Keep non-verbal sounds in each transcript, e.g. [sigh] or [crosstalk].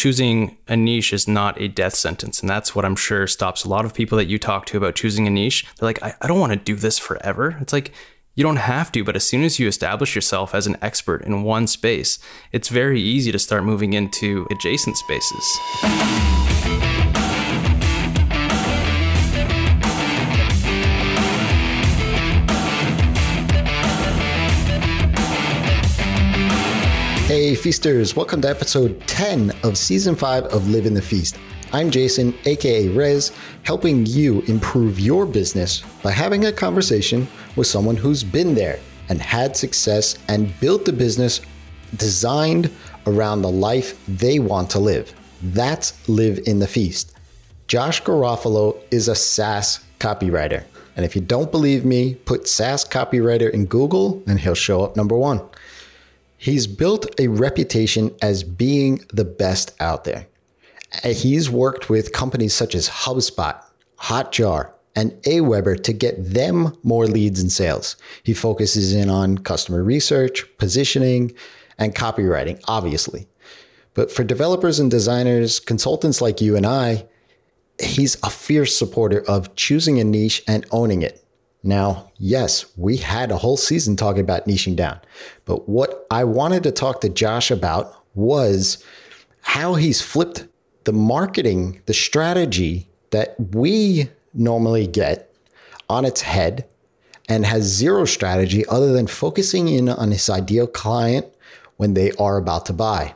choosing a niche is not a death sentence. And that's what I'm sure stops a lot of people that you talk to about choosing a niche. They're like, I, I don't want to do this forever. It's like, you don't have to, but as soon as you establish yourself as an expert in one space, it's very easy to start moving into adjacent spaces. Hey, feasters, welcome to episode 10 of season 5 of Livin' the Feast. I'm Jason, aka Rez, helping you improve your business by having a conversation with someone who's been there and had success and built a business designed around the life they want to live. That's Livin' the Feast. Josh Garofalo is a SaaS copywriter. And if you don't believe me, put SaaS copywriter in Google and he'll show up number one. He's built a reputation as being the best out there. He's worked with companies such as HubSpot, Hotjar, and Aweber to get them more leads and sales. He focuses in on customer research, positioning, and copywriting, obviously. But for developers and designers, consultants like you and I, he's a fierce supporter of choosing a niche and owning it. Now, yes, we had a whole season talking about niching down, but what I wanted to talk to Josh about was how he's flipped the marketing, the strategy that we normally get on its head and has zero strategy other than focusing in on his ideal client when they are about to buy.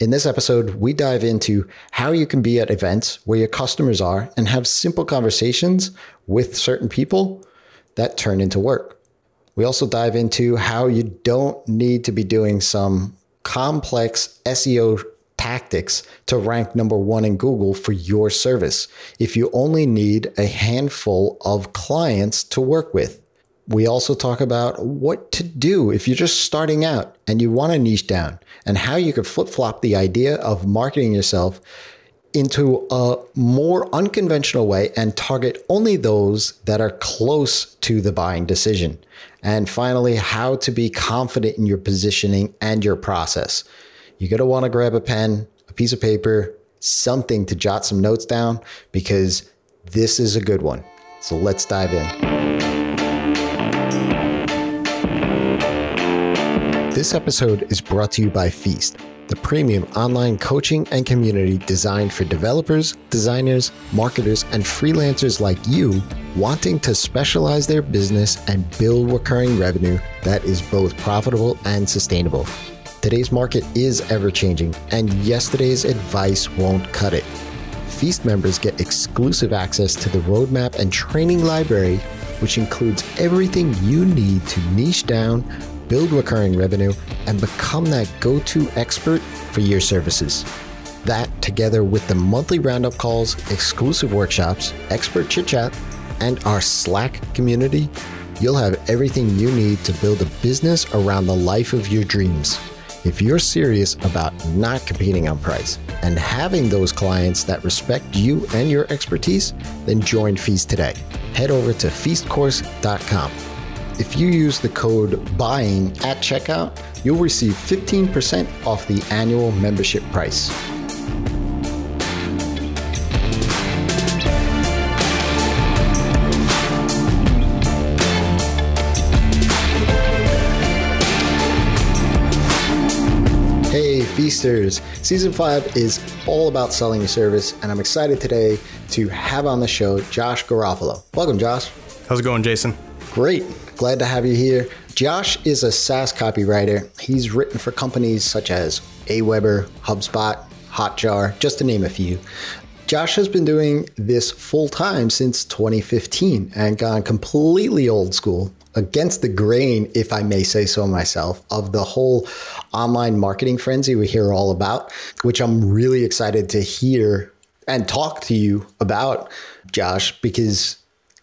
In this episode, we dive into how you can be at events where your customers are and have simple conversations with certain people that turn into work. We also dive into how you don't need to be doing some complex SEO tactics to rank number one in Google for your service if you only need a handful of clients to work with. We also talk about what to do if you're just starting out and you want to niche down and how you could flip flop the idea of marketing yourself into a more unconventional way and target only those that are close to the buying decision. And finally, how to be confident in your positioning and your process. You're going to want to grab a pen, a piece of paper, something to jot some notes down because this is a good one. So let's dive in. This episode is brought to you by Feast the premium online coaching and community designed for developers, designers, marketers, and freelancers like you wanting to specialize their business and build recurring revenue that is both profitable and sustainable. Today's market is ever changing, and yesterday's advice won't cut it. Feast members get exclusive access to the roadmap and training library, which includes everything you need to niche down build recurring revenue, and become that go to expert for your services. That, together with the monthly roundup calls, exclusive workshops, expert chit chat, and our Slack community, you'll have everything you need to build a business around the life of your dreams. If you're serious about not competing on price and having those clients that respect you and your expertise, then join Feast today. Head over to feastcourse.com. If you use the code BUYING at checkout, you'll receive 15% off the annual membership price. Hey, Feasters! Season 5 is all about selling your service, and I'm excited today to have on the show Josh Garofalo. Welcome, Josh. How's it going, Jason? Great. Glad to have you here. Josh is a SaaS copywriter. He's written for companies such as Aweber, HubSpot, Hotjar, just to name a few. Josh has been doing this full time since 2015 and gone completely old school against the grain, if I may say so myself, of the whole online marketing frenzy we hear all about, which I'm really excited to hear and talk to you about, Josh, because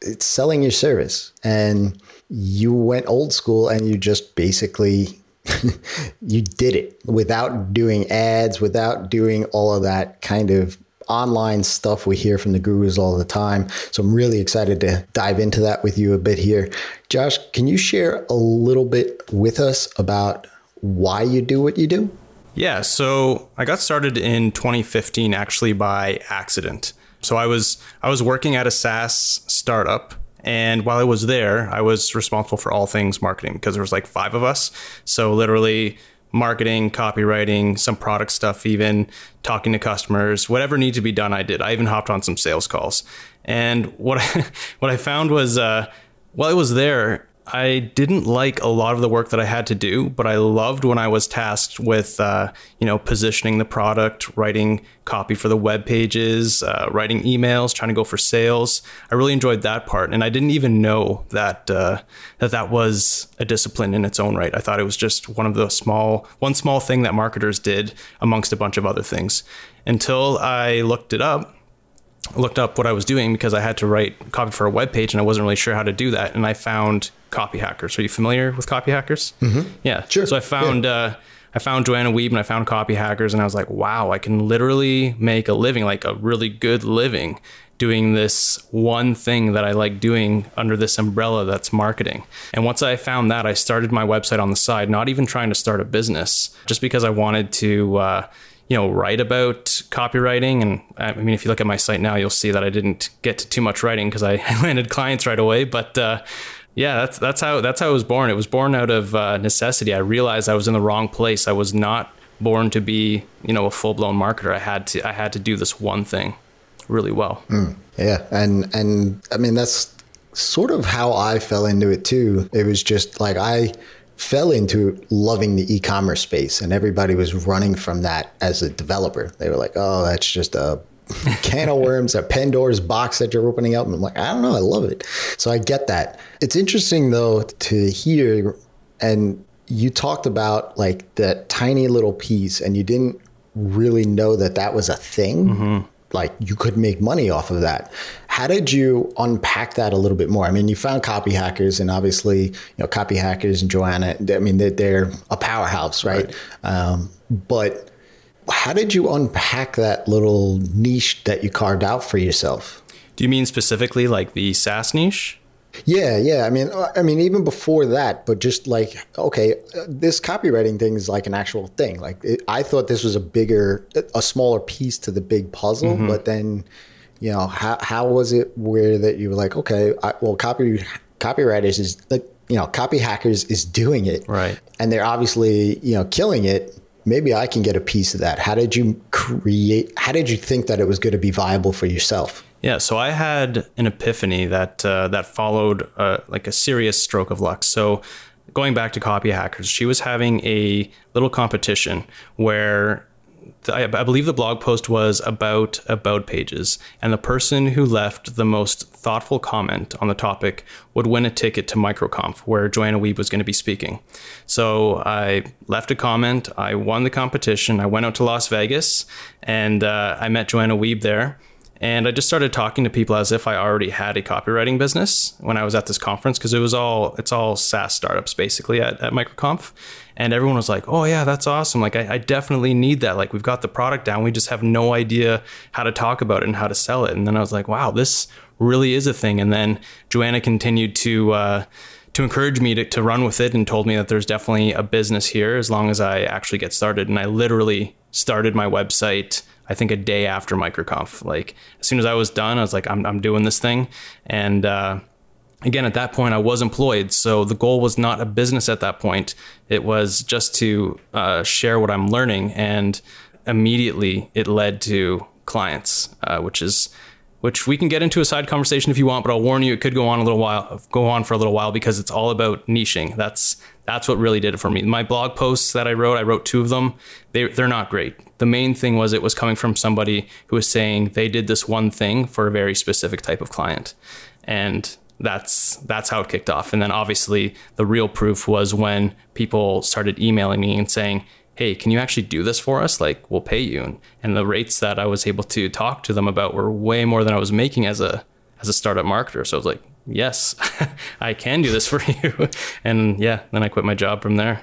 it's selling your service. And you went old school and you just basically [laughs] you did it without doing ads, without doing all of that kind of online stuff we hear from the gurus all the time. So I'm really excited to dive into that with you a bit here. Josh, can you share a little bit with us about why you do what you do? Yeah, so I got started in 2015 actually by accident. So I was I was working at a SaaS startup and while I was there, I was responsible for all things marketing because there was like 5 of us. So literally marketing, copywriting, some product stuff even, talking to customers, whatever needed to be done I did. I even hopped on some sales calls. And what I, [laughs] what I found was uh while I was there, I didn't like a lot of the work that I had to do, but I loved when I was tasked with, uh, you know, positioning the product, writing copy for the web pages, uh, writing emails, trying to go for sales. I really enjoyed that part, and I didn't even know that uh, that that was a discipline in its own right. I thought it was just one of the small, one small thing that marketers did amongst a bunch of other things. Until I looked it up looked up what I was doing because I had to write copy for a web page and I wasn't really sure how to do that. And I found Copy Hackers. Are you familiar with Copy Hackers? Mm-hmm. Yeah, sure. So I found yeah. uh, I found Joanna Wiebe and I found Copy Hackers, and I was like, wow, I can literally make a living, like a really good living, doing this one thing that I like doing under this umbrella that's marketing. And once I found that, I started my website on the side, not even trying to start a business, just because I wanted to. Uh, you know, write about copywriting. And I mean, if you look at my site now, you'll see that I didn't get to too much writing because [laughs] I, landed clients right away. But uh, yeah, that's that's how that's how I was born. It was born out of uh, necessity. I realized I was in the wrong place. I was not born to be, you know, a full blown marketer. I had to I had to do this one thing really well. Mm, yeah, and and I mean that's sort of how I fell into it too. It was just like I fell into loving the e-commerce space and everybody was running from that as a developer. They were like, "Oh, that's just a [laughs] can of worms, a Pandora's box that you're opening up." And I'm like, "I don't know, I love it." So I get that. It's interesting though to hear and you talked about like that tiny little piece and you didn't really know that that was a thing. Mm-hmm like you could make money off of that. How did you unpack that a little bit more? I mean, you found copy hackers, and obviously, you know, copy hackers and Joanna. I mean, they're, they're a powerhouse, right? right. Um, but how did you unpack that little niche that you carved out for yourself? Do you mean specifically like the SaaS niche? Yeah, yeah. I mean, uh, I mean, even before that, but just like, okay, this copywriting thing is like an actual thing. Like, it, I thought this was a bigger, a smaller piece to the big puzzle, mm-hmm. but then, you know, how how was it where that you were like, okay, I, well, copy copywriters is like, you know, copy hackers is doing it, right? And they're obviously, you know, killing it. Maybe I can get a piece of that. How did you create? How did you think that it was going to be viable for yourself? Yeah, so I had an epiphany that uh, that followed uh, like a serious stroke of luck. So going back to copy hackers, she was having a little competition where I, I believe the blog post was about about pages, and the person who left the most thoughtful comment on the topic would win a ticket to MicroConf, where Joanna Wiebe was going to be speaking. So I left a comment. I won the competition. I went out to Las Vegas, and uh, I met Joanna Wiebe there and I just started talking to people as if I already had a copywriting business when I was at this conference because it was all it's all SaaS startups basically at, at MicroConf. And everyone was like, Oh yeah, that's awesome. Like I, I, definitely need that. Like we've got the product down. We just have no idea how to talk about it and how to sell it. And then I was like, wow, this really is a thing. And then Joanna continued to uh, to encourage me to, to run with it and told me that there's definitely a business here as long as I actually get started. And I literally started my website I think a day after MicroConf. Like as soon as I was done, I was like, I'm, I'm doing this thing. And uh, again, at that point, I was employed. So the goal was not a business at that point. It was just to uh, share what I'm learning. And immediately it led to clients, uh, which is which we can get into a side conversation if you want, but I'll warn you, it could go on a little while, go on for a little while because it's all about niching. That's that's what really did it for me. My blog posts that I wrote, I wrote two of them. They they're not great. The main thing was it was coming from somebody who was saying they did this one thing for a very specific type of client, and that's that's how it kicked off. And then obviously the real proof was when people started emailing me and saying, hey, can you actually do this for us? Like, we'll pay you. And, and the rates that I was able to talk to them about were way more than I was making as a as a startup marketer. So I was like, yes, [laughs] I can do this for [laughs] you. and yeah, then I quit my job from there.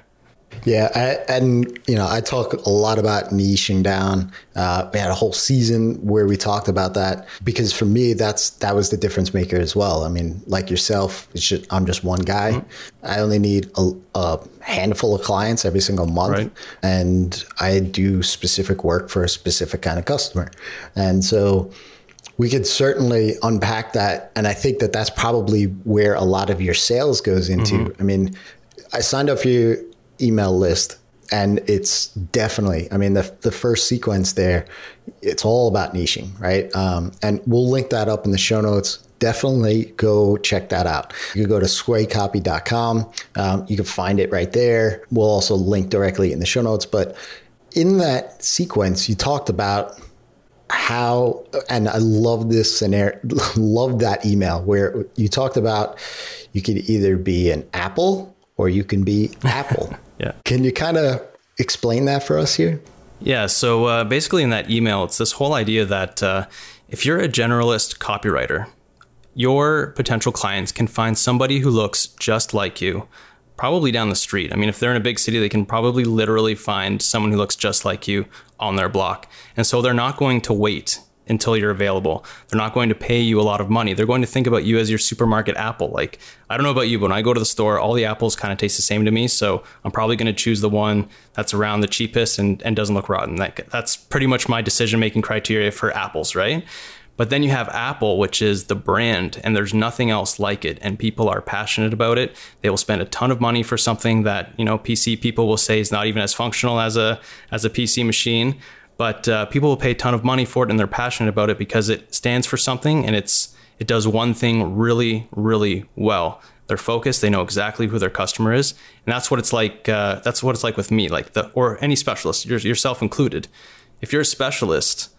Yeah, I, and you know, I talk a lot about niching down. Uh, we had a whole season where we talked about that because for me, that's that was the difference maker as well. I mean, like yourself, just, I'm just one guy. Mm-hmm. I only need a, a, handful of clients every single month, right. and I do specific work for a specific kind of customer, and so we could certainly unpack that. And I think that that's probably where a lot of your sales goes into. Mm-hmm. I mean, I signed up for your email list and it's definitely, I mean, the, the first sequence there, it's all about niching, right? Um, and we'll link that up in the show notes. Definitely go check that out. You can go to swaycopy.com. Um, you can find it right there. We'll also link directly in the show notes. But in that sequence, you talked about how and I love this scenario [laughs] love that email where you talked about you could either be an apple or you can be apple. [laughs] yeah. Can you kind of explain that for us here? Yeah, so uh, basically in that email it's this whole idea that uh, if you're a generalist copywriter, your potential clients can find somebody who looks just like you probably down the street. I mean, if they're in a big city, they can probably literally find someone who looks just like you on their block. And so they're not going to wait until you're available. They're not going to pay you a lot of money. They're going to think about you as your supermarket apple. Like, I don't know about you, but when I go to the store, all the apples kind of taste the same to me. So I'm probably going to choose the one that's around the cheapest and, and doesn't look rotten. That, that's pretty much my decision making criteria for apples, right? But then you have Apple, which is the brand, and there's nothing else like it. And people are passionate about it. They will spend a ton of money for something that you know PC people will say is not even as functional as a as a PC machine. But uh, people will pay a ton of money for it, and they're passionate about it because it stands for something, and it's it does one thing really, really well. They're focused. They know exactly who their customer is, and that's what it's like. Uh, that's what it's like with me, like the or any specialist, yourself included. If you're a specialist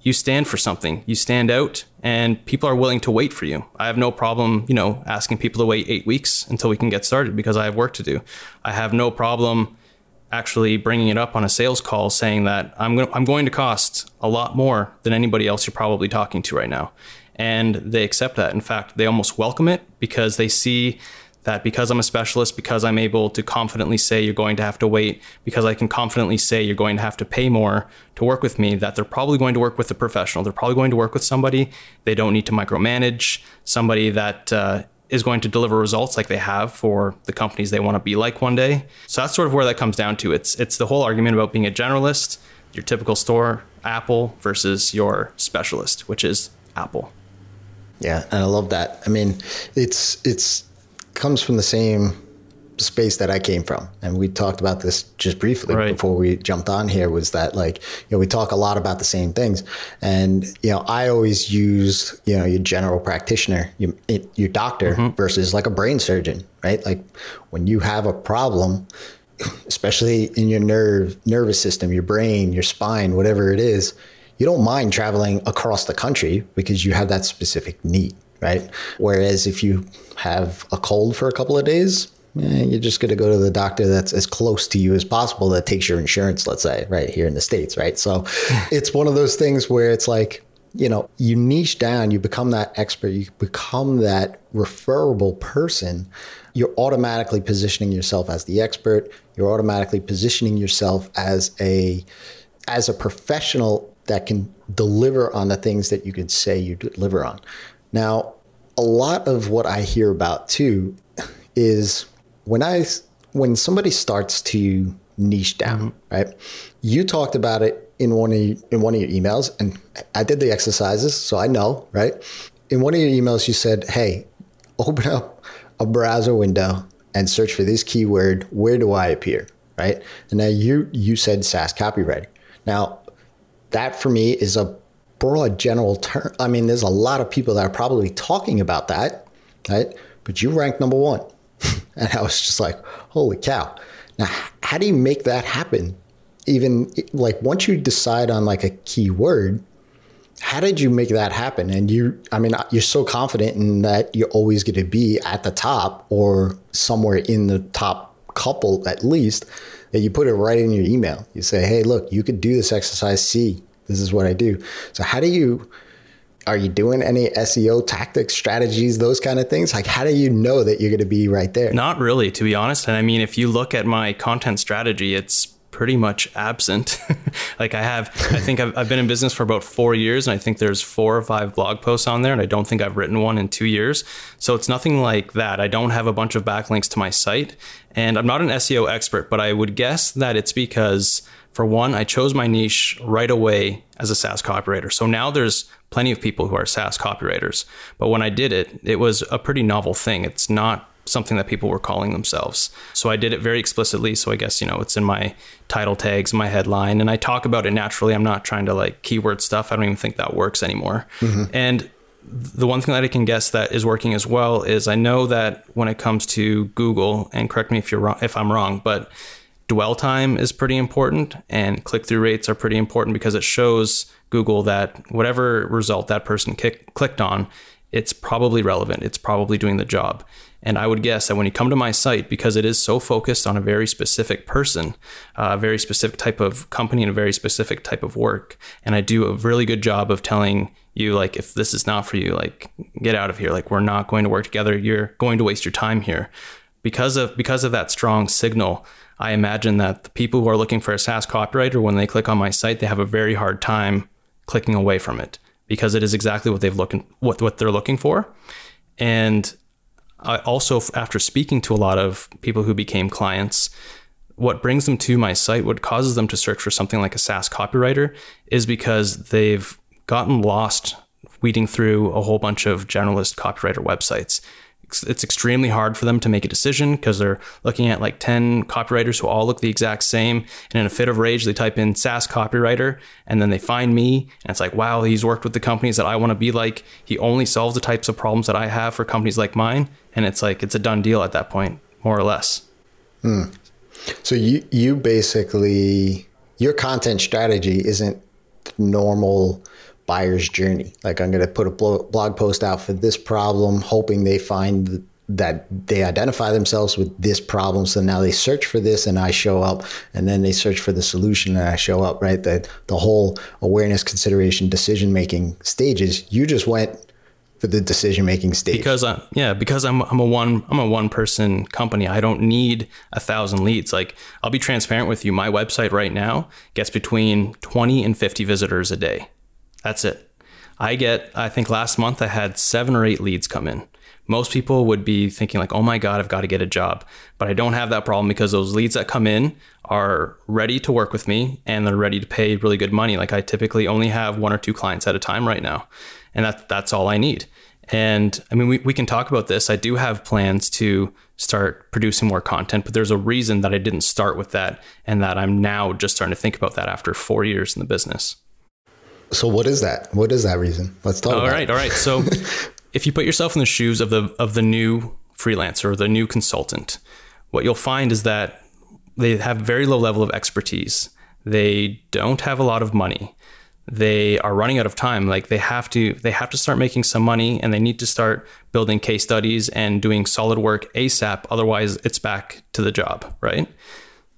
you stand for something, you stand out, and people are willing to wait for you. I have no problem, you know, asking people to wait eight weeks until we can get started because I have work to do. I have no problem actually bringing it up on a sales call saying that I'm going, I'm going to cost a lot more than anybody else you're probably talking to right now. And they accept that. In fact, they almost welcome it because they see that because I'm a specialist, because I'm able to confidently say you're going to have to wait, because I can confidently say you're going to have to pay more to work with me, that they're probably going to work with a professional. They're probably going to work with somebody they don't need to micromanage, somebody that uh, is going to deliver results like they have for the companies they want to be like one day. So that's sort of where that comes down to. It's it's the whole argument about being a generalist, your typical store, Apple versus your specialist, which is Apple. Yeah, and I love that. I mean, it's it's comes from the same space that I came from. And we talked about this just briefly right. before we jumped on here was that like, you know, we talk a lot about the same things. And, you know, I always use, you know, your general practitioner, your, your doctor mm-hmm. versus like a brain surgeon, right? Like when you have a problem, especially in your nerve, nervous system, your brain, your spine, whatever it is, you don't mind traveling across the country because you have that specific need right? Whereas if you have a cold for a couple of days, eh, you're just going to go to the doctor that's as close to you as possible that takes your insurance, let's say, right here in the States, right? So [laughs] it's one of those things where it's like, you know, you niche down, you become that expert, you become that referable person. You're automatically positioning yourself as the expert. You're automatically positioning yourself as a as a professional that can deliver on the things that you could say you deliver on. Now, a lot of what I hear about too is when I when somebody starts to niche down, mm-hmm. right? You talked about it in one of in one of your emails, and I did the exercises, so I know, right? In one of your emails, you said, "Hey, open up a browser window and search for this keyword. Where do I appear?" Right? And now you you said SaaS copywriter. Now, that for me is a broad general term. I mean, there's a lot of people that are probably talking about that, right? But you rank number one. [laughs] and I was just like, holy cow. Now, how do you make that happen? Even like once you decide on like a keyword, how did you make that happen? And you, I mean, uh, you're so confident in that you're always going to be at the top or somewhere in the top couple at least that you put it right in your email. You say, hey, look, you could do this exercise C this is what I do. So how do you are you doing any SEO tactics, strategies, those kind of things? Like, how do you know that you're going to be right there? Not really, to be honest. And I mean, if you look at my content strategy, it's pretty much absent. [laughs] like I have, I think I've, I've been in business for about four years, and I think there's four or five blog posts on there, and I don't think I've written one in two years. So it's nothing like that. I don't have a bunch of backlinks to my site, and I'm not an SEO expert, but I would guess that it's because. For one, I chose my niche right away as a SaaS copywriter. So now there's plenty of people who are SaaS copywriters. But when I did it, it was a pretty novel thing. It's not something that people were calling themselves. So I did it very explicitly. So I guess, you know, it's in my title tags, my headline, and I talk about it naturally. I'm not trying to like keyword stuff. I don't even think that works anymore. Mm-hmm. And the one thing that I can guess that is working as well is I know that when it comes to Google, and correct me if you're wrong, if I'm wrong, but dwell time is pretty important and click through rates are pretty important because it shows Google that whatever result that person kick, clicked on, it's probably relevant. It's probably doing the job. And I would guess that when you come to my site, because it is so focused on a very specific person, a very specific type of company, and a very specific type of work, and I do a really good job of telling you, like, if this is not for you, like, get out of here. Like, we're not going to work together. You're going to waste your time here. Because of because of that strong signal, I imagine that the people who are looking for a SaaS copywriter, when they click on my site, they have a very hard time clicking away from it because it is exactly what they've looking what what they're looking for. And I also, after speaking to a lot of people who became clients, what brings them to my site, what causes them to search for something like a SaaS copywriter, is because they've gotten lost weeding through a whole bunch of generalist copywriter websites it's extremely hard for them to make a decision because they're looking at like 10 copywriters who all look the exact same. And in a fit of rage, they type in SaaS copywriter and then they find me. And it's like, wow, he's worked with the companies that I want to be like. He only solves the types of problems that I have for companies like mine. And it's like, it's a done deal at that point, more or less. Hmm. So you, you basically, your content strategy isn't normal buyer's journey. Like I'm going to put a blog post out for this problem, hoping they find that they identify themselves with this problem. So now they search for this and I show up and then they search for the solution and I show up, right? The, the whole awareness, consideration, decision making stages, you just went for the decision making stage. Because I, yeah, because I'm I'm a one I'm a one person company. I don't need a thousand leads. Like I'll be transparent with you. My website right now gets between 20 and 50 visitors a day. That's it. I get, I think last month I had seven or eight leads come in. Most people would be thinking, like, oh my God, I've got to get a job. But I don't have that problem because those leads that come in are ready to work with me and they're ready to pay really good money. Like, I typically only have one or two clients at a time right now. And that, that's all I need. And I mean, we, we can talk about this. I do have plans to start producing more content, but there's a reason that I didn't start with that and that I'm now just starting to think about that after four years in the business. So what is that? What is that reason? Let's talk. All right, all right. So [laughs] if you put yourself in the shoes of the of the new freelancer the new consultant, what you'll find is that they have very low level of expertise. They don't have a lot of money. They are running out of time. Like they have to they have to start making some money and they need to start building case studies and doing solid work ASAP. Otherwise, it's back to the job, right?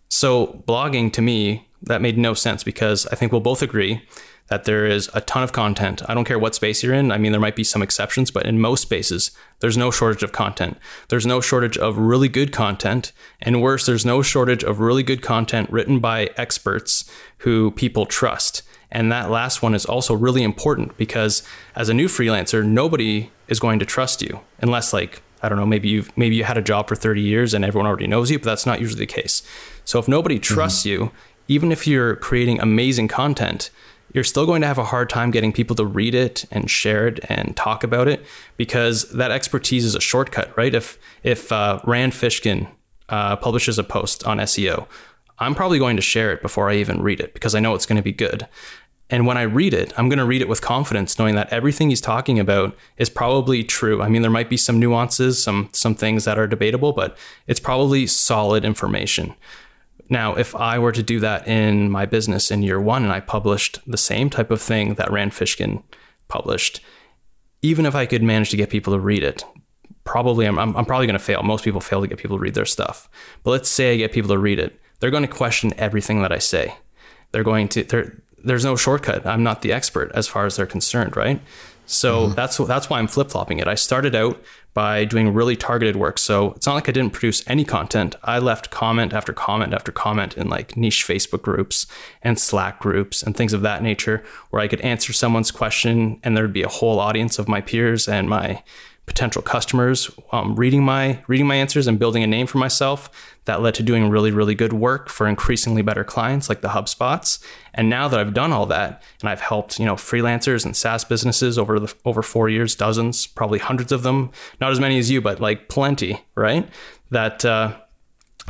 So blogging to me that made no sense because I think we'll both agree that there is a ton of content. I don't care what space you're in. I mean, there might be some exceptions, but in most spaces, there's no shortage of content. There's no shortage of really good content. And worse, there's no shortage of really good content written by experts who people trust. And that last one is also really important because as a new freelancer, nobody is going to trust you unless like I don't know, maybe you've maybe you had a job for 30 years and everyone already knows you, but that's not usually the case. So if nobody trusts mm-hmm. you, even if you're creating amazing content, you're still going to have a hard time getting people to read it and share it and talk about it because that expertise is a shortcut, right? If if uh, Rand Fishkin uh, publishes a post on SEO, I'm probably going to share it before I even read it because I know it's going to be good. And when I read it, I'm going to read it with confidence, knowing that everything he's talking about is probably true. I mean, there might be some nuances, some some things that are debatable, but it's probably solid information. Now, if I were to do that in my business in year one and I published the same type of thing that Rand Fishkin published, even if I could manage to get people to read it, probably I'm, I'm, probably going to fail. Most people fail to get people to read their stuff. But let's say I get people to read it. They're going to question everything that I say. They're going to, there's no shortcut. I'm not the expert as far as they're concerned, right? So mm-hmm. that's that's why I'm flip flopping it. I started out by doing really targeted work. So it's not like I didn't produce any content. I left comment after comment after comment in like niche Facebook groups and Slack groups and things of that nature where I could answer someone's question and there'd be a whole audience of my peers and my potential customers um, reading my reading my answers and building a name for myself that led to doing really really good work for increasingly better clients like the HubSpots. And now that I've done all that and I've helped you know freelancers and SaaS businesses over the over 4 years dozens probably hundreds of them not as many as you but like plenty right? That uh,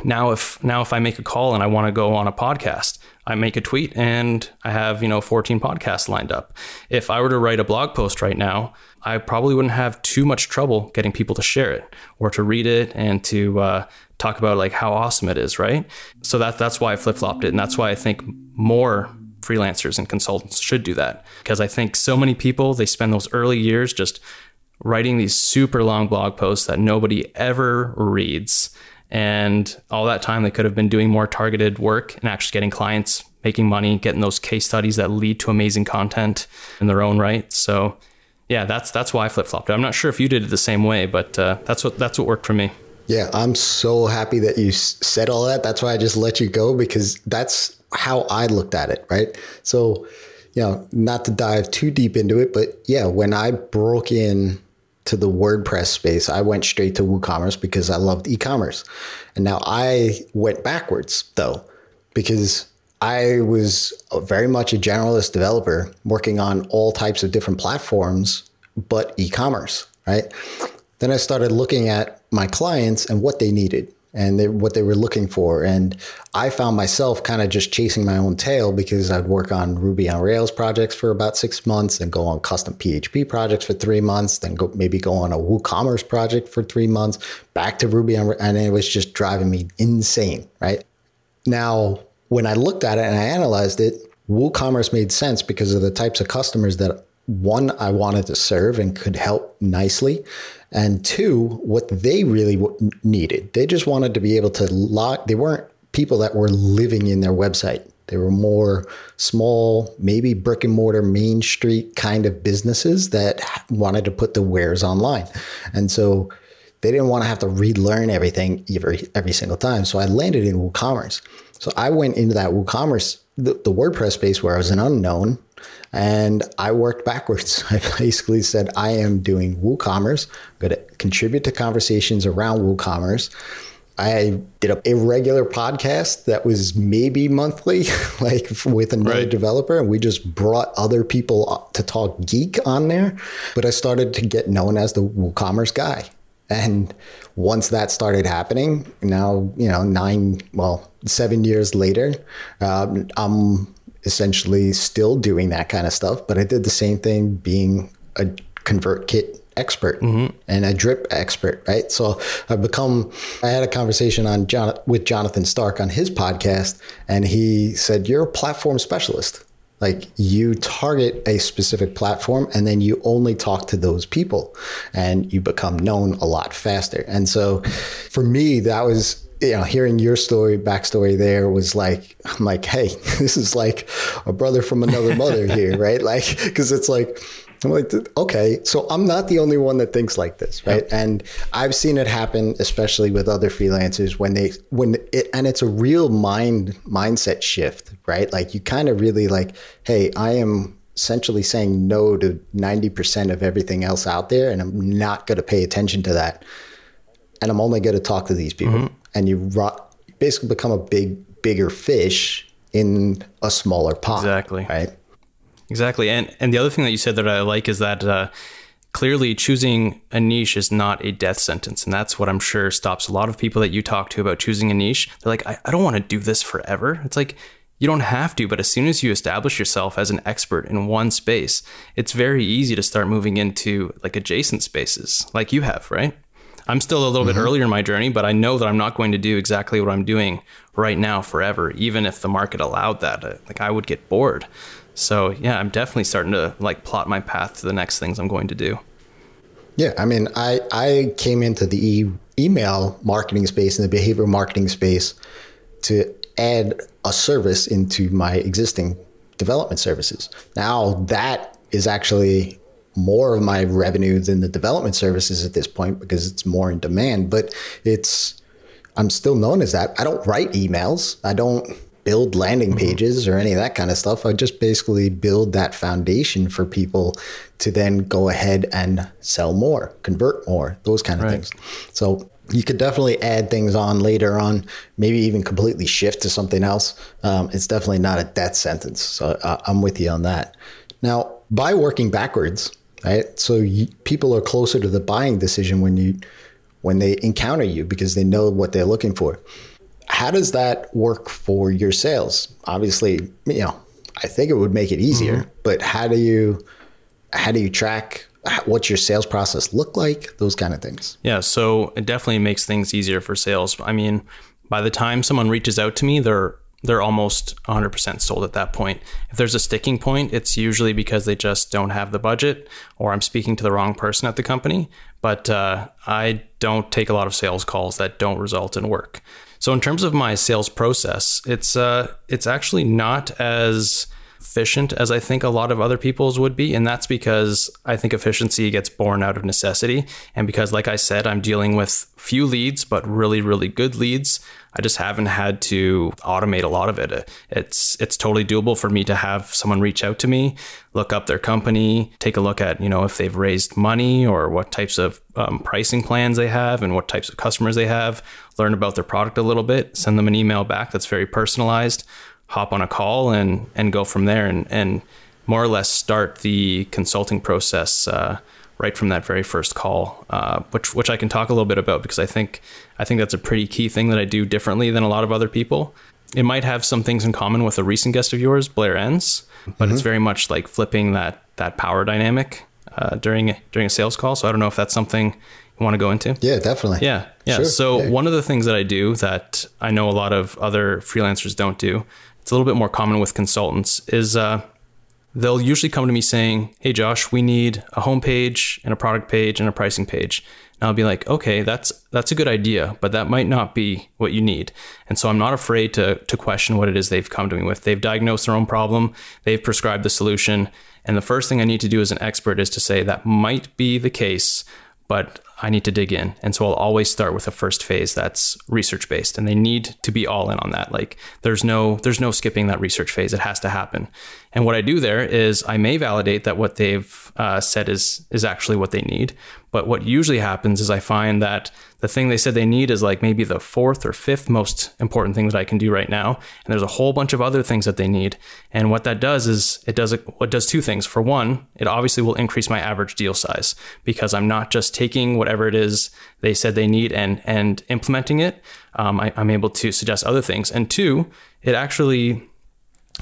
now if now if I make a call and I want to go on a podcast I make a tweet and I have, you know, 14 podcasts lined up. If I were to write a blog post right now, I probably wouldn't have too much trouble getting people to share it or to read it and to uh, talk about like how awesome it is, right? So that that's why I flip flopped it, and that's why I think more freelancers and consultants should do that because I think so many people they spend those early years just writing these super long blog posts that nobody ever reads and all that time, they could have been doing more targeted work and actually getting clients, making money, getting those case studies that lead to amazing content in their own right. So, yeah, that's that's why I flip flopped. I'm not sure if you did it the same way, but uh, that's what that's what worked for me. Yeah, I'm so happy that you said all that. That's why I just let you go because that's how I looked at it, right? So, you know, not to dive too deep into it, but yeah, when I broke in to the WordPress space, I went straight to WooCommerce because I loved e-commerce. And now I went backwards though, because I was very much a generalist developer working on all types of different platforms, but e-commerce, right? Then I started looking at my clients and what they needed and they, what they were looking for. And I found myself kind of just chasing my own tail because I'd work on Ruby on Rails projects for about six months, and go on custom PHP projects for three months, then go maybe go on a WooCommerce project for three months, back to Ruby on, and it was just driving me insane. Right now, when I looked at it and I analyzed it, WooCommerce made sense because of the types of customers that one I wanted to serve and could help nicely and two, what they really needed. They just wanted to be able to lock, they weren't people that were living in their website. They were more small, maybe brick and mortar, main street kind of businesses that wanted to put the wares online. And so they didn't want to have to relearn everything every, every single time. So I landed in WooCommerce. So I went into that WooCommerce, the, the WordPress space where I was an unknown and I worked backwards. [laughs] I basically said, I am doing WooCommerce. I'm going to contribute to conversations around WooCommerce. I did a irregular podcast that was maybe monthly, [laughs] like with another right. developer, and we just brought other people uh, to talk geek on there. But I started to get known as the WooCommerce guy. And once that started happening, now, you know, nine, well, seven years later, um, I'm essentially still doing that kind of stuff, but I did the same thing being a ConvertKit expert mm-hmm. and a drip expert, right? So I've become. I had a conversation on John with Jonathan Stark on his podcast, and he said, "You're a platform specialist. Like you target a specific platform, and then you only talk to those people, and you become known a lot faster." And so, for me, that was you know, hearing your story, backstory there was like, I'm like, hey, [laughs] this is like a brother from another mother [laughs] here, right? Like, because it's like, I'm like, okay, so I'm not the only one that thinks like this, right? Yep. And I've seen it happen, especially with other freelancers when they when it and it's a real mind mindset shift, right? Like you kind of really like, hey, I am essentially saying no to 90% of everything else out there, and I'm not going to pay attention to that, and I'm only going to talk to these people. Mm-hmm and you basically become a big, bigger fish in a smaller pot. Exactly. Right. Exactly. And and the other thing that you said that I like is that uh, clearly choosing a niche is not a death sentence, and that's what I'm sure stops a lot of people that you talk to about choosing a niche. They're like, I, I don't want to do this forever. It's like you don't have to, but as soon as you establish yourself as an expert in one space, it's very easy to start moving into like adjacent spaces, like you have, right? I'm still a little mm-hmm. bit earlier in my journey, but I know that I'm not going to do exactly what I'm doing right now forever, even if the market allowed that. Uh, like I would get bored. So yeah, I'm definitely starting to like plot my path to the next things I'm going to do. Yeah, I mean, I I came into the e- email marketing space and the behavioral marketing space to add a service into my existing development services. Now that is actually more of my revenue than the development services at this point because it's more in demand. But it's I'm still known as that. I don't write emails. I don't build landing pages or any of that kind of stuff. I just basically build that foundation for people to then go ahead and sell more, convert more, those kind of right. things. So you could definitely add things on later on, maybe even completely shift to something else. Um, it's definitely not a death sentence. So uh, I'm with you on that. Now, by working backwards, right? So you, people are closer to the buying decision when you when they encounter you because they know what they're looking for. How does that work for your sales? Obviously, you know, I think it would make it easier, mm-hmm. but how do you how do you track what's your sales process look like those kind of things yeah so it definitely makes things easier for sales i mean by the time someone reaches out to me they're they're almost 100% sold at that point. If there's a sticking point, it's usually because they just don't have the budget or I'm speaking to the wrong person at the company. But uh, I don't take a lot of sales calls that don't result in work. So in terms of my sales process, it's uh, it's actually not as efficient as I think a lot of other people's would be. And that's because I think efficiency gets born out of necessity. And because, like I said, I'm dealing with few leads, but really, really good leads. I just haven't had to automate a lot of it. It's it's totally doable for me to have someone reach out to me, look up their company, take a look at you know if they've raised money or what types of um, pricing plans they have and what types of customers they have, learn about their product a little bit, send them an email back that's very personalized hop on a call and and go from there and and more or less start the consulting process uh, right from that very first call, uh, which which I can talk a little bit about because I think I think that's a pretty key thing that I do differently than a lot of other people. It might have some things in common with a recent guest of yours, Blair Enns, but mm-hmm. it's very much like flipping that that power dynamic uh, during during a sales call. So I don't know if that's something you want to go into. Yeah, definitely. Yeah, yeah. Sure. So yeah. one of the things that I do that I know a lot of other freelancers don't do it's a little bit more common with consultants, is uh, they'll usually come to me saying, Hey, Josh, we need a homepage and a product page and a pricing page. And I'll be like, okay, that's that's a good idea, but that might not be what you need. And so I'm not afraid to to question what it is they've come to me with. They've diagnosed their own problem, they've prescribed the solution, and the first thing I need to do as an expert is to say that might be the case, but I need to dig in. And so I'll always start with a first phase that's research based and they need to be all in on that. Like there's no there's no skipping that research phase. It has to happen. And what I do there is I may validate that what they've uh, said is is actually what they need, but what usually happens is I find that the thing they said they need is like maybe the fourth or fifth most important thing that I can do right now. And there's a whole bunch of other things that they need. And what that does is it does what does two things. For one, it obviously will increase my average deal size because I'm not just taking whatever it is they said they need and and implementing it. Um, I, I'm able to suggest other things. And two, it actually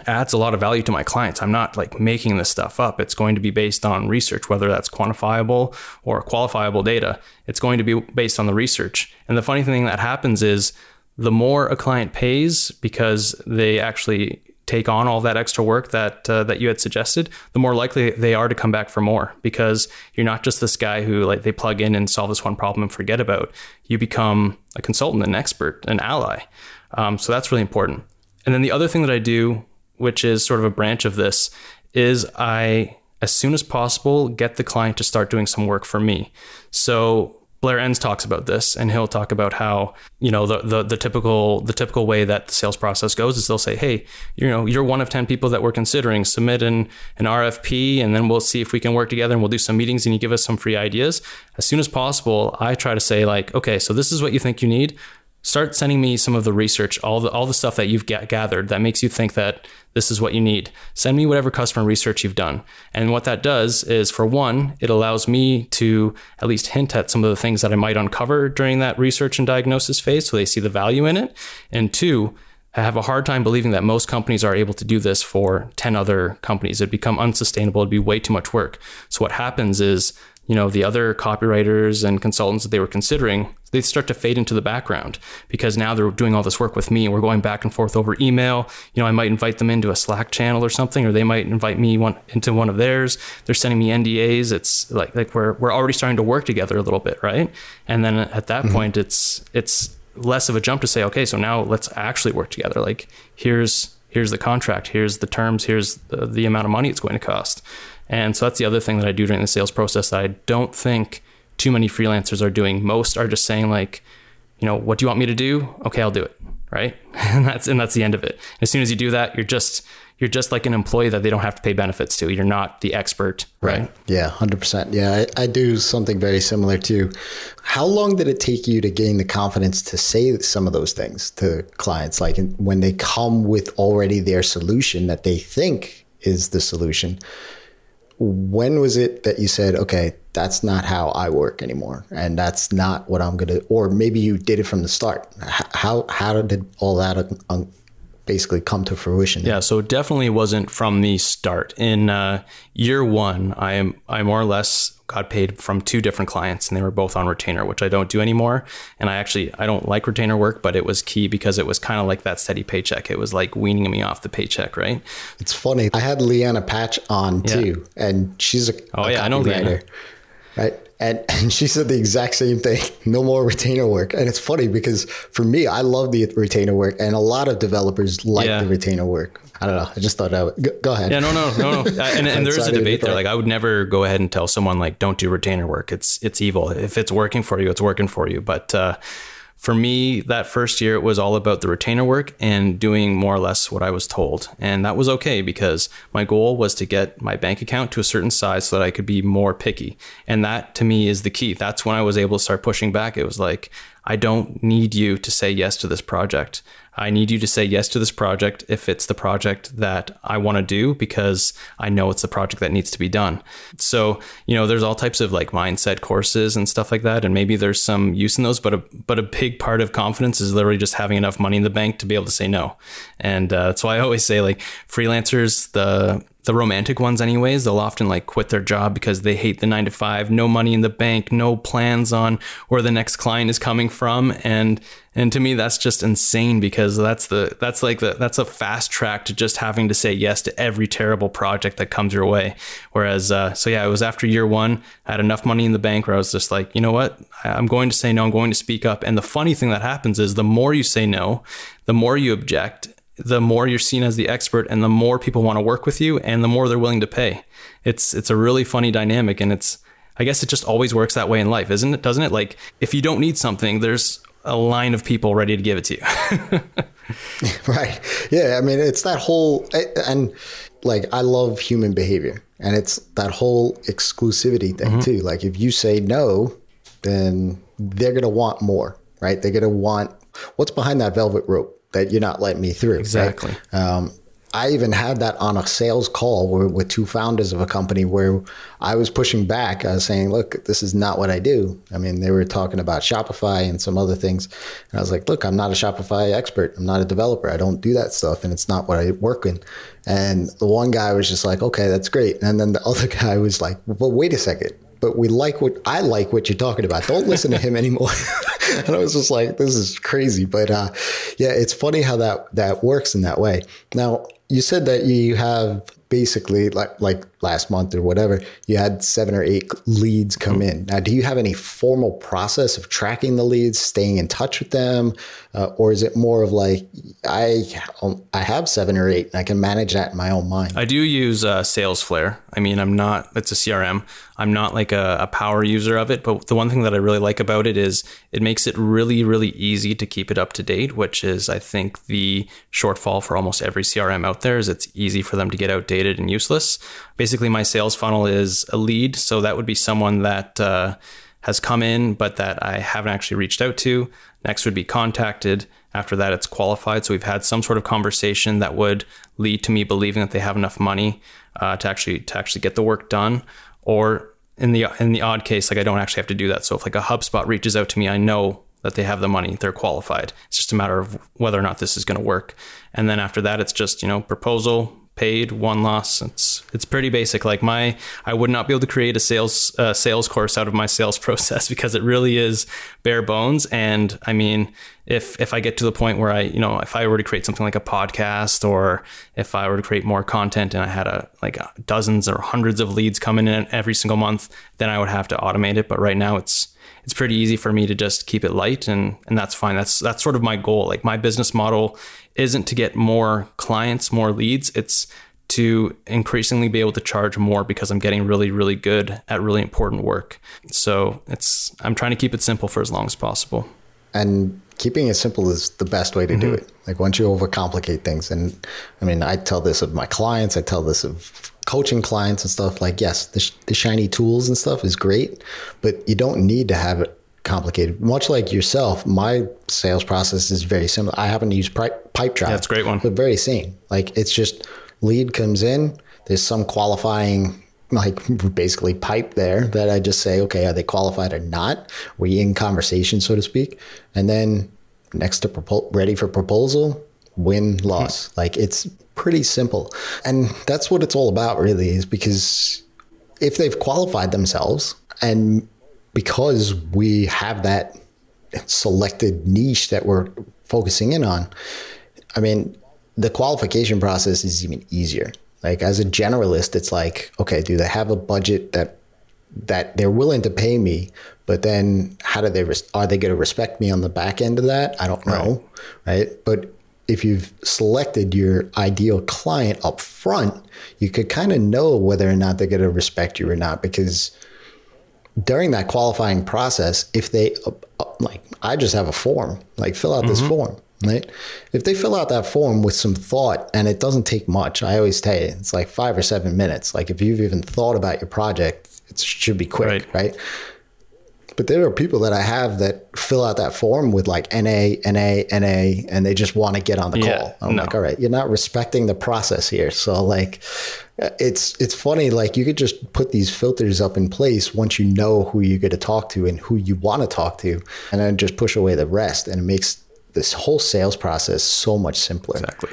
adds a lot of value to my clients. I'm not like making this stuff up. It's going to be based on research, whether that's quantifiable or qualifiable data. It's going to be based on the research. And the funny thing that happens is the more a client pays because they actually take on all that extra work that uh, that you had suggested, the more likely they are to come back for more because you're not just this guy who like they plug in and solve this one problem and forget about. You become a consultant, an expert, an ally. Um, so that's really important. And then the other thing that I do which is sort of a branch of this, is I, as soon as possible, get the client to start doing some work for me. So Blair Enns talks about this, and he'll talk about how you know the, the the typical the typical way that the sales process goes is they'll say, hey, you know, you're one of ten people that we're considering. Submit an an RFP, and then we'll see if we can work together, and we'll do some meetings, and you give us some free ideas. As soon as possible, I try to say like, okay, so this is what you think you need start sending me some of the research, all the all the stuff that you've gathered that makes you think that this is what you need. Send me whatever customer research you've done. And what that does is for one, it allows me to at least hint at some of the things that I might uncover during that research and diagnosis phase so they see the value in it. And two, I have a hard time believing that most companies are able to do this for 10 other companies. It'd become unsustainable. It'd be way too much work. So what happens is you know the other copywriters and consultants that they were considering they start to fade into the background because now they're doing all this work with me and we're going back and forth over email. You know i might invite them into a slack channel or something or they might invite me one, into one of theirs. They're sending me ndas it's like like we're, we're already starting to work together a little bit right? And then at that mm-hmm. point it's it's less of a jump to say okay so now let's actually work together. Like here's here's the contract. Here's the terms. Here's the, the amount of money it's going to cost And so that's the other thing that I do during the sales process that I don't think too many freelancers are doing. Most are just saying like, you know, what do you want me to do? Okay, I'll do it. Right. [laughs] And that's and that's the end of it. As soon as you do that, you're just you're just like an employee that they don't have to pay benefits to. You're not the expert, right? right. Yeah, 100%. Yeah, I, I, do something very similar too. How long did it take you to gain the confidence to say some of those things to clients? Like when they come with already their solution that they think is the solution, when was it that you said, okay, that's not how I work anymore, and that's not what I'm gonna? Or maybe you did it from the start. How how did all that basically come to fruition. Yeah, so it definitely wasn't from the start. In uh, year one, I am I more or less got paid from two different clients, and they were both on retainer, which I don't do anymore. And I actually I don't like retainer work, but it was key because it was kind of like that steady paycheck. It was like weaning me off the paycheck, right? It's funny. I had Lianna Patch on yeah. too, and she's a oh a yeah, I know Lianna. Right. And, [laughs] and she said the exact same thing [laughs] no more retainer work. And it's funny because for me, I love the retainer work, and a lot of developers like yeah. the retainer work. I don't know. I just thought I would go, go ahead. Yeah, no, no, no, no. [laughs] and, and there is a debate there. Like, I would never go ahead and tell someone like, don't do retainer work. It's it's evil. If it's working for you, it's working for you. But uh, for me, that first year, it was all about the retainer work and doing more or less what I was told. And that was okay because my goal was to get my bank account to a certain size so that I could be more picky. And that to me is the key. That's when I was able to start pushing back. It was like, I don't need you to say yes to this project. I need you to say yes to this project if it's the project that I want to do because I know it's the project that needs to be done. So, you know, there's all types of like mindset courses and stuff like that and maybe there's some use in those, but a but a big part of confidence is literally just having enough money in the bank to be able to say no. And uh, that's why I always say like freelancers the the romantic ones anyways they'll often like quit their job because they hate the 9 to 5 no money in the bank no plans on where the next client is coming from. And and to me that's just insane because that's the that's like the that's a fast track to just having to say yes to every terrible project that comes your way. Whereas uh, so yeah it was after year 1 I had enough money in the bank where I was just like you know what? I'm going to say no I'm going to speak up. And the funny thing that happens is the more you say no the more you object the more you're seen as the expert and the more people want to work with you and the more they're willing to pay. It's it's a really funny dynamic and it's I guess it just always works that way in life, isn't it? Doesn't it? Like if you don't need something, there's a line of people ready to give it to you. [laughs] right. Yeah, I mean it's that whole and like I love human behavior and it's that whole exclusivity thing mm-hmm. too. Like if you say no, then they're going to want more, right? They're going to want what's behind that velvet rope that you're not letting me through. Exactly. Right? Um, I even had that on a sales call where, with two founders of a company where I was pushing back. I was saying, look, this is not what I do. I mean, they were talking about Shopify and some other things. And I was like, look, I'm not a Shopify expert. I'm not a developer. I don't do that stuff. And it's not what I work in. And the one guy was just like, okay, that's great. And then the [laughs] other guy was like, well, wait a second but we like what I like what you're talking about. Don't listen to him [laughs] anymore. [laughs] and I was just like, this is crazy. But uh, yeah, it's funny how that that works in that way. Now, you said that you have basically like like last month or whatever, you had seven or eight leads come mm-hmm. in. Now, do you have any formal process of tracking the leads, staying in touch with them, uh, or is it more of like I um, I have seven or eight, and I can manage that in my own mind? I do use uh, SalesFlare. I mean, I'm not. It's a CRM. I'm not like a, a power user of it, but the one thing that I really like about it is it makes it really, really easy to keep it up to date. Which is, I think, the shortfall for almost every CRM out there is it's easy for them to get outdated and useless basically my sales funnel is a lead. So that would be someone that uh, has come in, but that I haven't actually reached out to. Next would be contacted. After that, it's qualified. So we've had some sort of conversation that would lead to me believing that they have enough money uh, to actually to actually get the work done. Or in the in the odd case, like I don't actually have to do that. So if like a HubSpot reaches out to me, I know that they have the money, they're qualified. It's just a matter of whether or not this is going to work. And then after that, it's just you know proposal, paid, won loss. It's it's pretty basic. Like my, I would not be able to create a sales uh, sales course out of my sales [laughs] process because it really is bare bones. And I mean, if if I get to the point where I, you know, if I were to create something like a podcast, or if I were to create more content, and I had a like dozens or hundreds of leads coming in every single month, then I would have to automate it. But right now, it's it's pretty easy for me to just keep it light and and that's fine that's that's sort of my goal like my business model isn't to get more clients more leads it's to increasingly be able to charge more because I'm getting really, really good at really important work. So it's I'm trying to keep it simple for as long as possible. And keeping it simple is the best way to mm-hmm. do it. Like once you overcomplicate things, and I mean, I tell this of my clients, I tell this of coaching clients and stuff. Like, yes, the, sh- the shiny tools and stuff is great, but you don't need to have it complicated. Much like yourself, my sales process is very similar. I happen to use pipe, Pipedrive. That's a great one. But very same. Like it's just lead comes in. There's some qualifying like basically pipe there that I just say, okay, are they qualified or not? We in conversation, so to speak, and then next to propo- ready for proposal, win loss. Hmm. Like it's pretty simple, and that's what it's all about, really, is because if they've qualified themselves and because we have that selected niche that we're focusing in on, I mean, the qualification process is even easier. Like as a generalist, it's like, okay, do they have a budget that that they're willing to pay me, but then how do they res- are they going to respect me on the back end of that? I don't know, right? right? But if you've selected your ideal client up front, you could kind of know whether or not they're going to respect you or not because during that qualifying process, if they like, I just have a form, like fill out mm-hmm. this form right? If they fill out that form with some thought, and it doesn't take much, I always tell you, it's like five or seven minutes. Like if you've even thought about your project, it should be quick, right? right? But there are people that I have that fill out that form with like NA, NA, NA, and they just want to get on the yeah, call. I'm no. like, all right, you're not respecting the process here. So like, uh, it's it's funny. Like you could just put these filters up in place once you know who you're to talk to and who you want to talk to, and then just push away the rest, and it makes this whole sales process so much simpler. Exactly.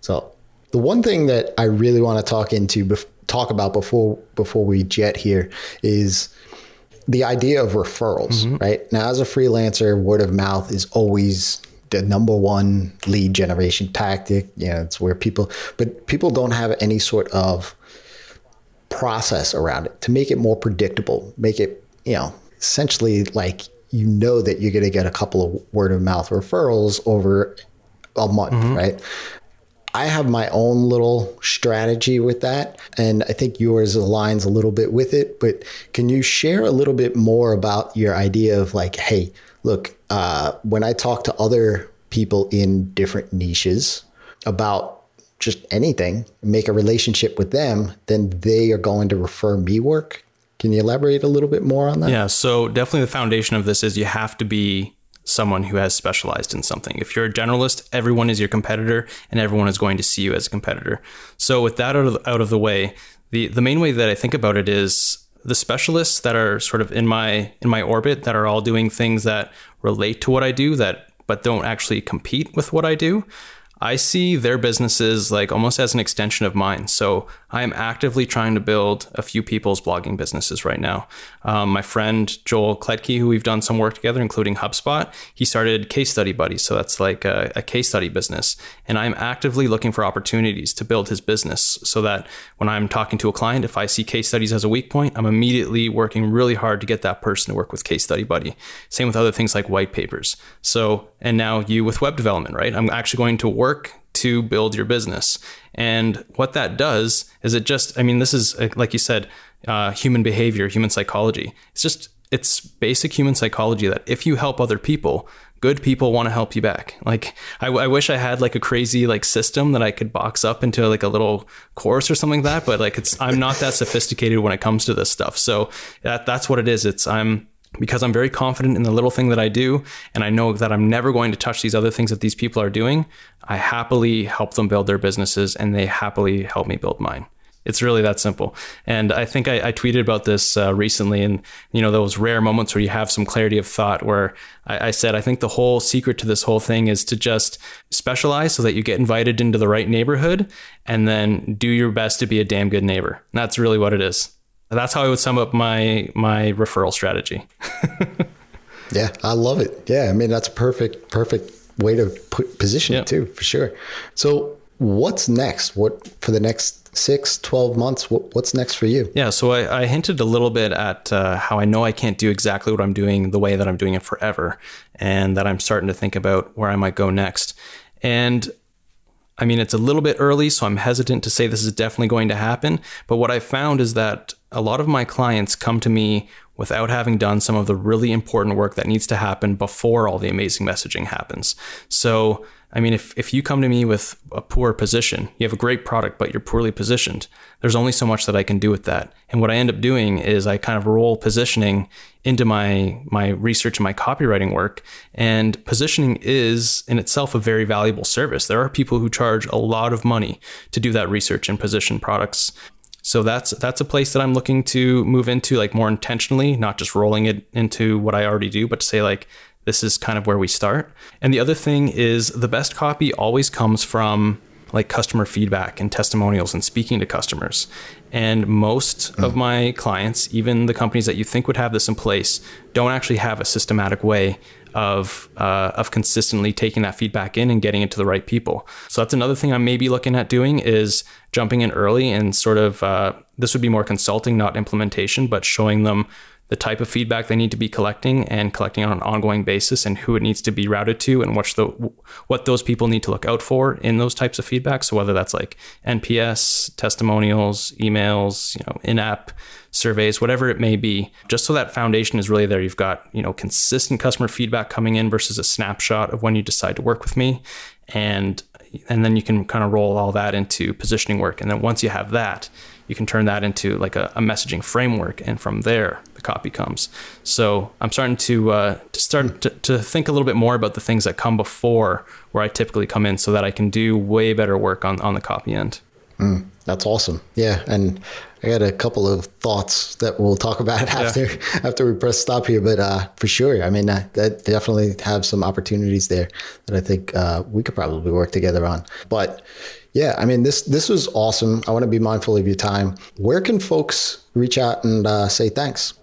So the one thing that I really want to talk into talk about before before we jet here is the idea of referrals, mm-hmm. right? Now as a freelancer, word of mouth is always the number one lead generation tactic. You know, it's where people but people don't have any sort of process around it to make it more predictable, make it, you know, essentially like you know that you're going to get a couple of word of mouth referrals over a month, mm-hmm. right? I have my own little strategy with that, and I think yours aligns a little bit with it. But can you share a little bit more about your idea of like, hey, look, uh, when I talk to other people in different niches about just anything, make a relationship with them, then they are going to refer me work can you elaborate a little bit more on that? Yeah, so definitely the foundation of this is you have to be someone who has specialized in something. If you're a generalist, everyone is your competitor and everyone is going to see you as a competitor. So with that out of, out of the way, the the main way that I think about it is the specialists that are sort of in my in my orbit that are all doing things that relate to what I do that but don't actually compete with what I do. I see their businesses like almost as an extension of mine. So I am actively trying to build a few people's blogging businesses right now. Um, my friend Joel Kletke, who we've done some work together, including HubSpot, he started Case Study Buddy. So that's like a, a case study business. And I'm actively looking for opportunities to build his business so that when I'm talking to a client, if I see case studies as a weak point, I'm immediately working really hard to get that person to work with Case Study Buddy. Same with other things like white papers. So, and now you with web development, right? I'm actually going to work to build your business. And what that does is it just, I mean, this is, uh, like you said, uh, human behavior, human psychology. It's just, it's basic human psychology that if you help other people, good people want to help you back. Like, I, I, wish I had like a crazy like system that I could box up into like a little course or something like that. But like, it's, I'm not that sophisticated when it comes to this stuff. So that, that's what it is. It's, I'm, because I'm very confident in the little thing that I do, and I know that I'm never going to touch these other things that these people are doing, I happily help them build their businesses and they happily help me build mine. It's really that simple. And I think I, I tweeted about this uh, recently, and you know those rare moments where you have some clarity of thought. Where I, I, said I think the whole secret to this whole thing is to just specialize so that you get invited into the right neighborhood, and then do your best to be a damn good neighbor. And that's really what it is. That's how I would sum up my my referral strategy. [laughs] yeah, I love it. Yeah, I mean that's a perfect perfect way to put position it too, for sure. So, what's next? What for the next six, 12 months? What, what's next for you? Yeah, so I, I hinted a little bit at uh, how I know I can't do exactly what I'm doing the way that I'm doing it forever, and that I'm starting to think about where I might go next. And I mean, it's a little bit early, so I'm hesitant to say this is definitely going to happen. But what I found is that a lot of my clients come to me without having done some of the really important work that needs to happen before all the amazing messaging happens. So, I mean, if, if you come to me with a poor position, you have a great product, but you're poorly positioned, there's only so much that I can do with that. And what I end up doing is I kind of roll positioning into my my research and my copywriting work. And positioning is in itself a very valuable service. There are people who charge a lot of money to do that research and position products. So that's that's a place that I'm looking to move into like more intentionally, not just rolling it into what I already do, but to say like this is kind of where we start. And the other thing is the best copy always comes from like customer feedback and testimonials and speaking to customers. And most mm. of my clients, even the companies that you think would have this in place, don't actually have a systematic way of uh, of consistently taking that feedback in and getting it to the right people. So that's another thing I may be looking at doing is jumping in early and sort of uh, this would be more consulting, not implementation, but showing them the type of feedback they need to be collecting and collecting on an ongoing basis and who it needs to be routed to and what's the what those people need to look out for in those types of feedback. So whether that's like nps testimonials emails you know in-app surveys whatever it may be just so that foundation is really there. You've got you know consistent customer feedback coming in versus a snapshot of when you decide to work with me. And and then you can kind of roll all that into positioning work. And then once you have that you can turn that into like a, a messaging framework. And from there the copy comes so i'm starting to uh, to start to, to think a little bit more about the things that come before where i typically come in so that i can do way better work on, on the copy end mm, that's awesome yeah and I got a couple of thoughts that we'll talk about [laughs] after yeah. after we press stop here, but uh, for sure, I mean, uh, that definitely have some opportunities there that I think uh, we could probably work together on. But yeah, I mean this this was awesome. I want to be mindful of your time. Where can folks reach out and uh, say thanks?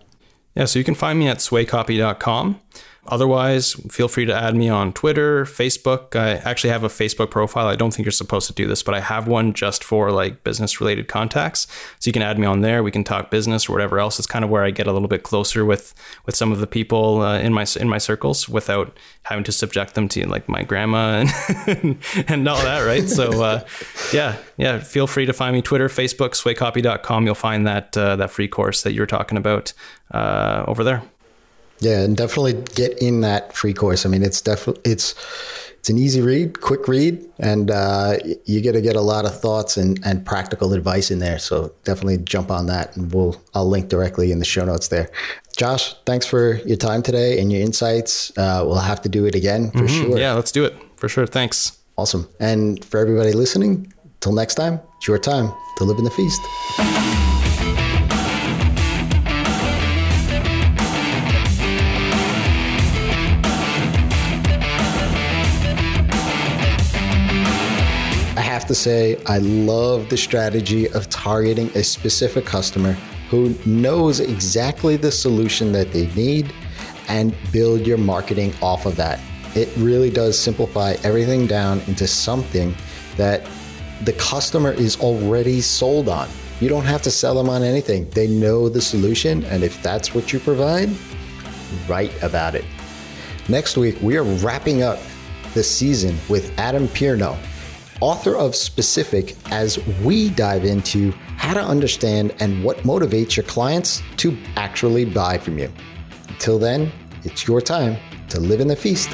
Yeah, so you can find me at swaycopy.com. Otherwise, feel free to add me on Twitter, Facebook. I actually have a Facebook profile. I don't think you're supposed to do this, but I have one just for like business related contacts. So you can add me on there. We can talk business or whatever else. It's kind of where I get a little bit closer with with some of the people uh, in my in my circles without having to subject them to like my grandma [laughs] and and all that, right? So uh, yeah, yeah. Feel free to find me Twitter, Facebook, swaycopy.com. You'll find that uh, that free course that you're talking about uh, over there. Yeah, and definitely get in that free course. I mean, it's definitely it's it's an easy read, quick read, and uh, you get to get a lot of thoughts and, and practical advice in there. So definitely jump on that, and we'll I'll link directly in the show notes there. Josh, thanks for your time today and your insights. Uh, we'll have to do it again for mm-hmm. sure. Yeah, let's do it for sure. Thanks. Awesome. And for everybody listening, till next time, it's your time to live in the feast. Have to say, I love the strategy of targeting a specific customer who knows exactly the solution that they need and build your marketing off of that. It really does simplify everything down into something that the customer is already sold on. You don't have to sell them on anything. They know the solution, and if that's what you provide, write about it. Next week, we are wrapping up the season with Adam Pierno author of Specific, as we dive into how to understand and what motivates your clients to actually buy from you. Until then, it's your time to live in the feast.